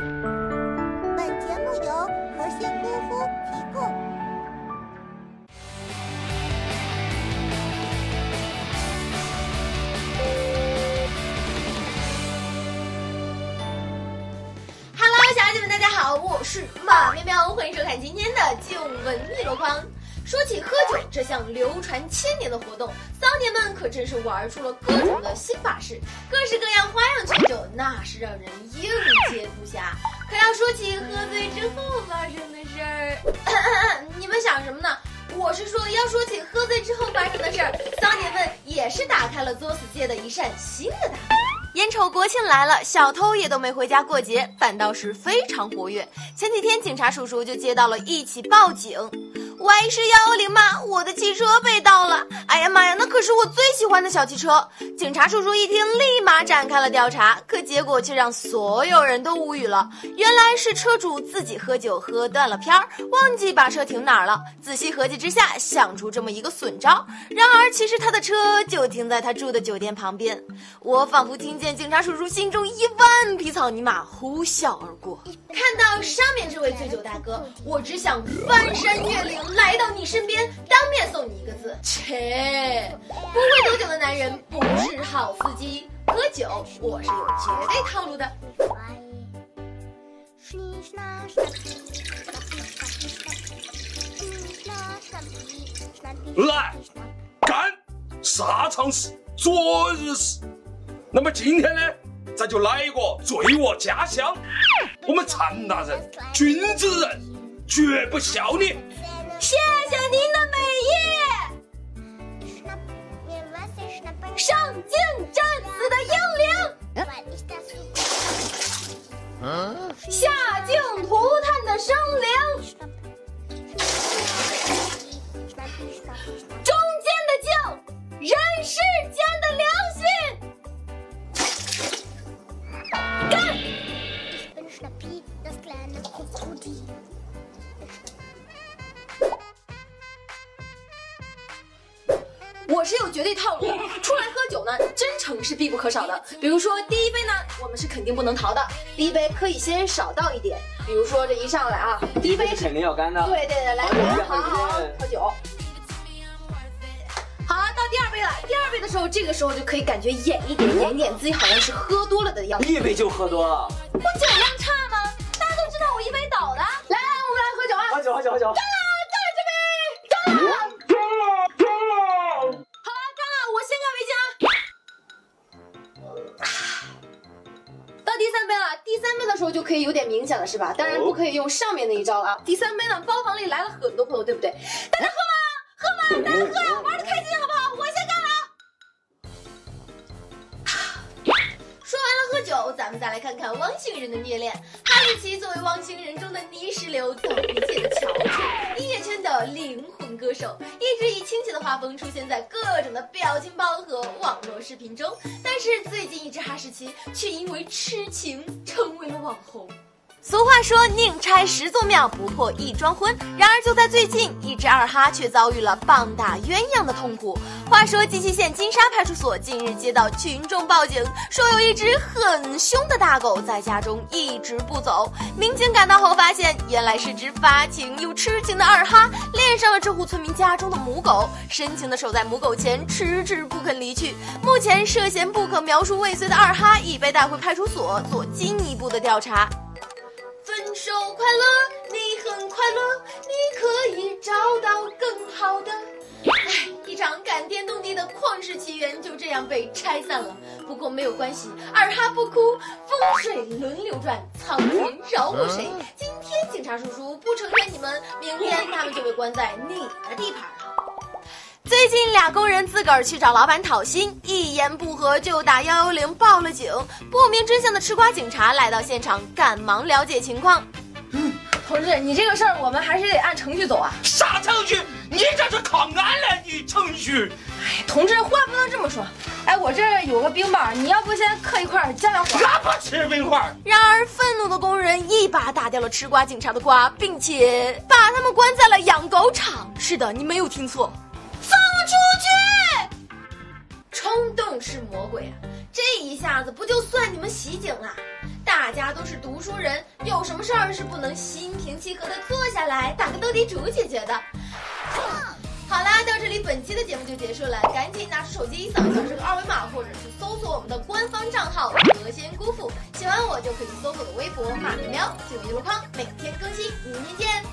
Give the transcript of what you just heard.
本节目由核心功夫提供。Hello，小孩子们，大家好，我是马喵喵，欢迎收看今天的旧闻一箩筐。说起喝酒这项流传千年的活动，骚年们可真是玩出了各种的新法式，各式各样花样劝酒，那是让人应接不暇。我是说，要说起喝醉之后发生的事儿，骚年们也是打开了作死界的一扇新的大门。眼瞅国庆来了，小偷也都没回家过节，反倒是非常活跃。前几天，警察叔叔就接到了一起报警。喂，是幺幺零吗？我的汽车被盗了！哎呀妈呀，那可是我最喜欢的小汽车！警察叔叔一听，立马展开了调查，可结果却让所有人都无语了。原来是车主自己喝酒喝断了片儿，忘记把车停哪儿了。仔细合计之下，想出这么一个损招。然而，其实他的车就停在他住的酒店旁边。我仿佛听见警察叔叔心中一万匹草泥马呼啸而过。看到上面这位醉酒大哥，我只想翻山越岭来到你身边，当面送你一个字：切！不会喝酒的男人不是好司机。喝酒我是有绝对套路的。来，干！啥常识，昨日事。那么今天呢，咱就来一个醉我家乡。我们陈大人，君子人，绝不笑你。谢谢您的美意，上进战死的英灵，下敬涂炭的生我是有绝对套路的，出来喝酒呢，真诚是必不可少的。比如说第一杯呢，我们是肯定不能逃的，第一杯可以先少倒一点。比如说这一上来啊，第一杯是肯定要干的。对对对，来，好好好，喝酒。好了，到第二杯了。第二杯的时候，这个时候就可以感觉演一点，演一点自己好像是喝多了的样子。一杯就喝多了，我酒量差吗？大家都知道我一杯倒的。来来，我们来喝酒啊！喝酒喝酒喝酒。干了候就可以有点明显了，是吧？当然不可以用上面那一招了啊。第三杯呢，包房里来了很多朋友，对不对？大家喝吗？喝吗？大家喝呀，玩的开心好不好？我先干了啊。说完了喝酒，咱们再来看看汪星人的虐恋。哈士奇作为汪星人中的泥石流，走一界的翘楚，音乐圈的灵魂歌手，一直以亲切的画风出现在各种的表情包和网络视频中。是最近一只哈士奇却因为痴情成为了网红。俗话说，宁拆十座庙，不破一桩婚。然而，就在最近，一只二哈却遭遇了棒打鸳鸯的痛苦。话说，鸡西县金沙派出所近日接到群众报警，说有一只很凶的大狗在家中一直不走。民警赶到后发现，原来是只发情又痴情的二哈恋上了这户村民家中的母狗，深情地守在母狗前，迟迟不肯离去。目前，涉嫌不可描述未遂的二哈已被带回派出所做进一步的调查。分手快乐，你很快乐，你可以找到更好的。唉，一场感天动地的旷世奇缘就这样被拆散了。不过没有关系，二哈不哭，风水轮流转，苍天饶过谁？今天警察叔叔不成全你们，明天他们就被关在你的地盘了。最近俩工人自个儿去找老板讨薪，一言不合就打幺幺零报了警。不明真相的吃瓜警察来到现场，赶忙了解情况。嗯，同志，你这个事儿我们还是得按程序走啊。啥程序？你这是抗案了，你程序？哎，同志，话不能这么说。哎，我这儿有个冰棒，你要不先嗑一块加点火？俺不吃冰块。然而，愤怒的工人一把打掉了吃瓜警察的瓜，并且把他们关在了养狗场。是的，你没有听错。冲动是魔鬼啊！这一下子不就算你们袭警了？大家都是读书人，有什么事儿是不能心平气和的坐下来打个斗地主解决的？好啦，到这里本期的节目就结束了，赶紧拿出手机扫一扫这个二维码，或者是搜索我们的官方账号“何仙姑父”，喜欢我就可以搜索我的微博“马喵喵”进入一箩筐，每天更新，明天见。